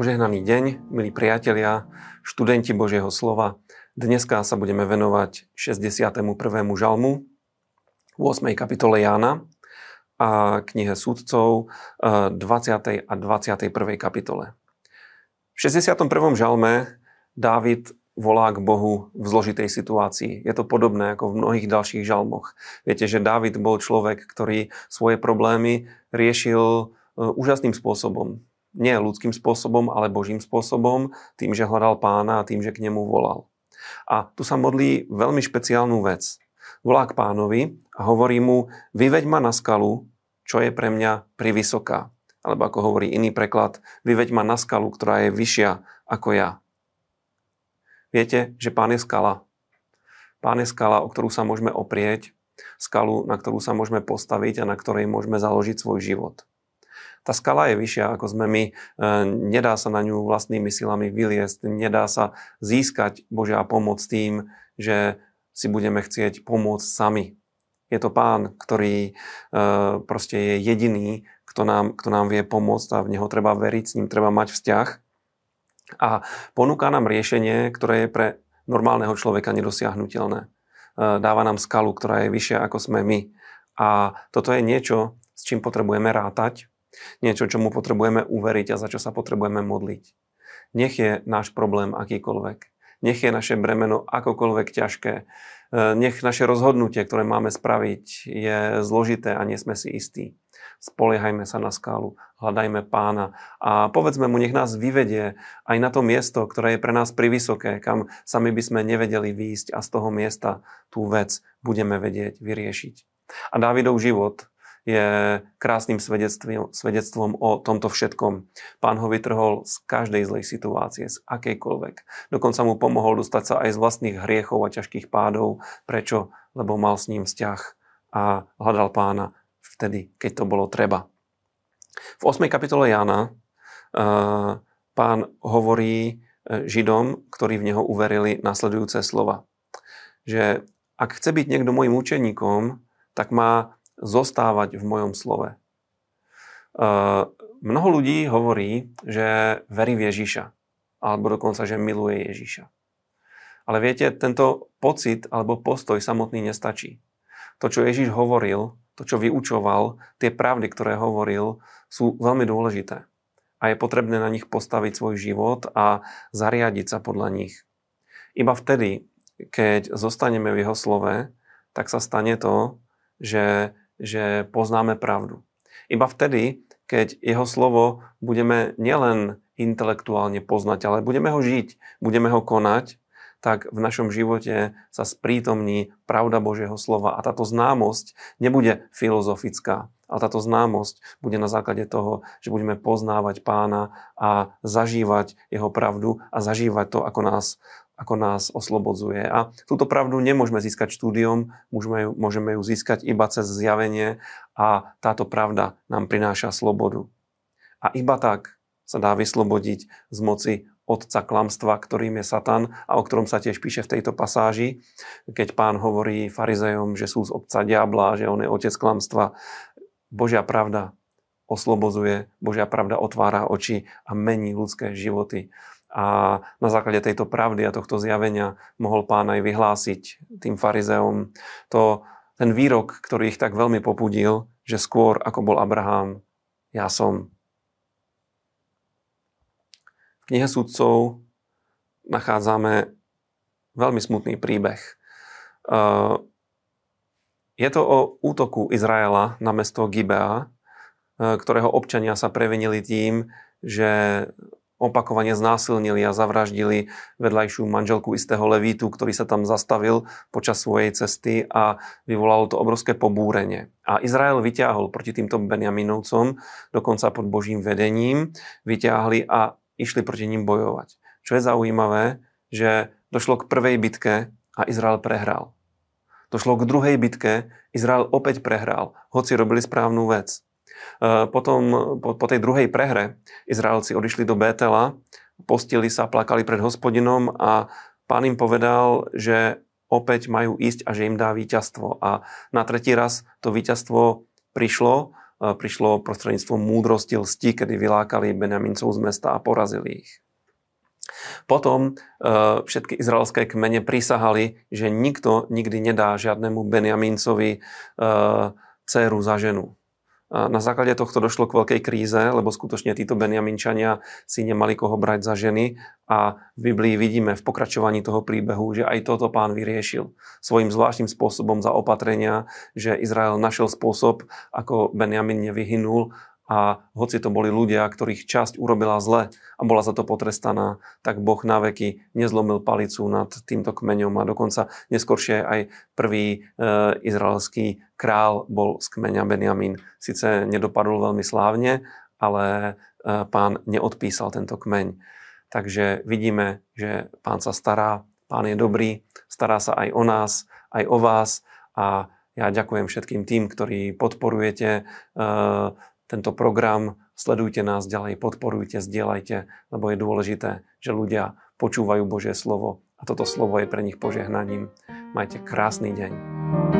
Požehnaný deň, milí priatelia, študenti Božieho slova. Dneska sa budeme venovať 61. žalmu, 8. kapitole Jána a knihe súdcov 20. Eh, a 21. kapitole. V 61. žalme Dávid volá k Bohu v zložitej situácii. Je to podobné ako v mnohých ďalších žalmoch. Viete, že Dávid bol človek, ktorý svoje problémy riešil eh, úžasným spôsobom nie ľudským spôsobom, ale Božím spôsobom, tým, že hľadal pána a tým, že k nemu volal. A tu sa modlí veľmi špeciálnu vec. Volá k pánovi a hovorí mu, vyveď ma na skalu, čo je pre mňa privysoká. Alebo ako hovorí iný preklad, vyveď ma na skalu, ktorá je vyššia ako ja. Viete, že pán je skala. Pán je skala, o ktorú sa môžeme oprieť, skalu, na ktorú sa môžeme postaviť a na ktorej môžeme založiť svoj život. Tá skala je vyššia ako sme my, e, nedá sa na ňu vlastnými silami vyliesť, nedá sa získať Božia pomoc tým, že si budeme chcieť pomôcť sami. Je to pán, ktorý e, proste je jediný, kto nám, kto nám vie pomôcť a v neho treba veriť, s ním treba mať vzťah. A ponúka nám riešenie, ktoré je pre normálneho človeka nedosiahnutelné. E, dáva nám skalu, ktorá je vyššia ako sme my. A toto je niečo, s čím potrebujeme rátať, Niečo, čomu potrebujeme uveriť a za čo sa potrebujeme modliť. Nech je náš problém akýkoľvek. Nech je naše bremeno akokoľvek ťažké. E, nech naše rozhodnutie, ktoré máme spraviť, je zložité a nie sme si istí. Spoliehajme sa na skálu, hľadajme pána a povedzme mu, nech nás vyvedie aj na to miesto, ktoré je pre nás privysoké, kam sami by sme nevedeli výjsť a z toho miesta tú vec budeme vedieť vyriešiť. A Dávidov život je krásnym svedectvom, svedectvom o tomto všetkom. Pán ho vytrhol z každej zlej situácie, z akejkoľvek. Dokonca mu pomohol dostať sa aj z vlastných hriechov a ťažkých pádov. Prečo? Lebo mal s ním vzťah a hľadal pána vtedy, keď to bolo treba. V 8. kapitole Jána uh, pán hovorí e, Židom, ktorí v neho uverili, nasledujúce slova. Že ak chce byť niekto môjim učeníkom, tak má zostávať v mojom slove. Uh, mnoho ľudí hovorí, že verí v Ježiša, alebo dokonca, že miluje Ježiša. Ale viete, tento pocit alebo postoj samotný nestačí. To, čo Ježiš hovoril, to, čo vyučoval, tie pravdy, ktoré hovoril, sú veľmi dôležité. A je potrebné na nich postaviť svoj život a zariadiť sa podľa nich. Iba vtedy, keď zostaneme v jeho slove, tak sa stane to, že že poznáme pravdu. Iba vtedy, keď jeho slovo budeme nielen intelektuálne poznať, ale budeme ho žiť, budeme ho konať, tak v našom živote sa sprítomní pravda Božieho slova. A táto známosť nebude filozofická, ale táto známosť bude na základe toho, že budeme poznávať pána a zažívať jeho pravdu a zažívať to, ako nás ako nás oslobodzuje. A túto pravdu nemôžeme získať štúdiom, môžeme ju, môžeme ju získať iba cez zjavenie a táto pravda nám prináša slobodu. A iba tak sa dá vyslobodiť z moci otca klamstva, ktorým je Satan a o ktorom sa tiež píše v tejto pasáži, keď pán hovorí farizejom, že sú z otca diabla, že on je otec klamstva. Božia pravda oslobodzuje, Božia pravda otvára oči a mení ľudské životy. A na základe tejto pravdy a tohto zjavenia mohol pán aj vyhlásiť tým farizeom to, ten výrok, ktorý ich tak veľmi popudil, že skôr ako bol Abraham, ja som. V knihe sudcov nachádzame veľmi smutný príbeh. Je to o útoku Izraela na mesto Gibea, ktorého občania sa previnili tým, že opakovane znásilnili a zavraždili vedľajšiu manželku istého levítu, ktorý sa tam zastavil počas svojej cesty a vyvolalo to obrovské pobúrenie. A Izrael vyťahol proti týmto Benjaminovcom, dokonca pod Božím vedením, vyťahli a išli proti ním bojovať. Čo je zaujímavé, že došlo k prvej bitke a Izrael prehral. Došlo k druhej bitke, Izrael opäť prehral, hoci robili správnu vec. Potom po, po tej druhej prehre Izraelci odišli do Bétela, postili sa, plakali pred hospodinom a pán im povedal, že opäť majú ísť a že im dá víťazstvo. A na tretí raz to víťazstvo prišlo prišlo prostredníctvom múdrosti lsti, kedy vylákali Benjamincov z mesta a porazili ich. Potom všetky izraelské kmene prisahali, že nikto nikdy nedá žiadnemu Benjamincovi dceru za ženu. Na základe tohto došlo k veľkej kríze, lebo skutočne títo Benjaminčania si nemali koho brať za ženy. A v Biblii vidíme v pokračovaní toho príbehu, že aj toto pán vyriešil svojím zvláštnym spôsobom za opatrenia, že Izrael našiel spôsob, ako Benjamin nevyhynul a hoci to boli ľudia, ktorých časť urobila zle a bola za to potrestaná, tak Boh na veky nezlomil palicu nad týmto kmeňom a dokonca neskôršie aj prvý e, izraelský král bol z kmeňa Benjamín. Sice nedopadol veľmi slávne, ale e, pán neodpísal tento kmeň. Takže vidíme, že pán sa stará, pán je dobrý, stará sa aj o nás, aj o vás a ja ďakujem všetkým tým, ktorí podporujete e, tento program, sledujte nás ďalej, podporujte, zdieľajte, lebo je dôležité, že ľudia počúvajú Božie slovo a toto slovo je pre nich požehnaním. Majte krásny deň.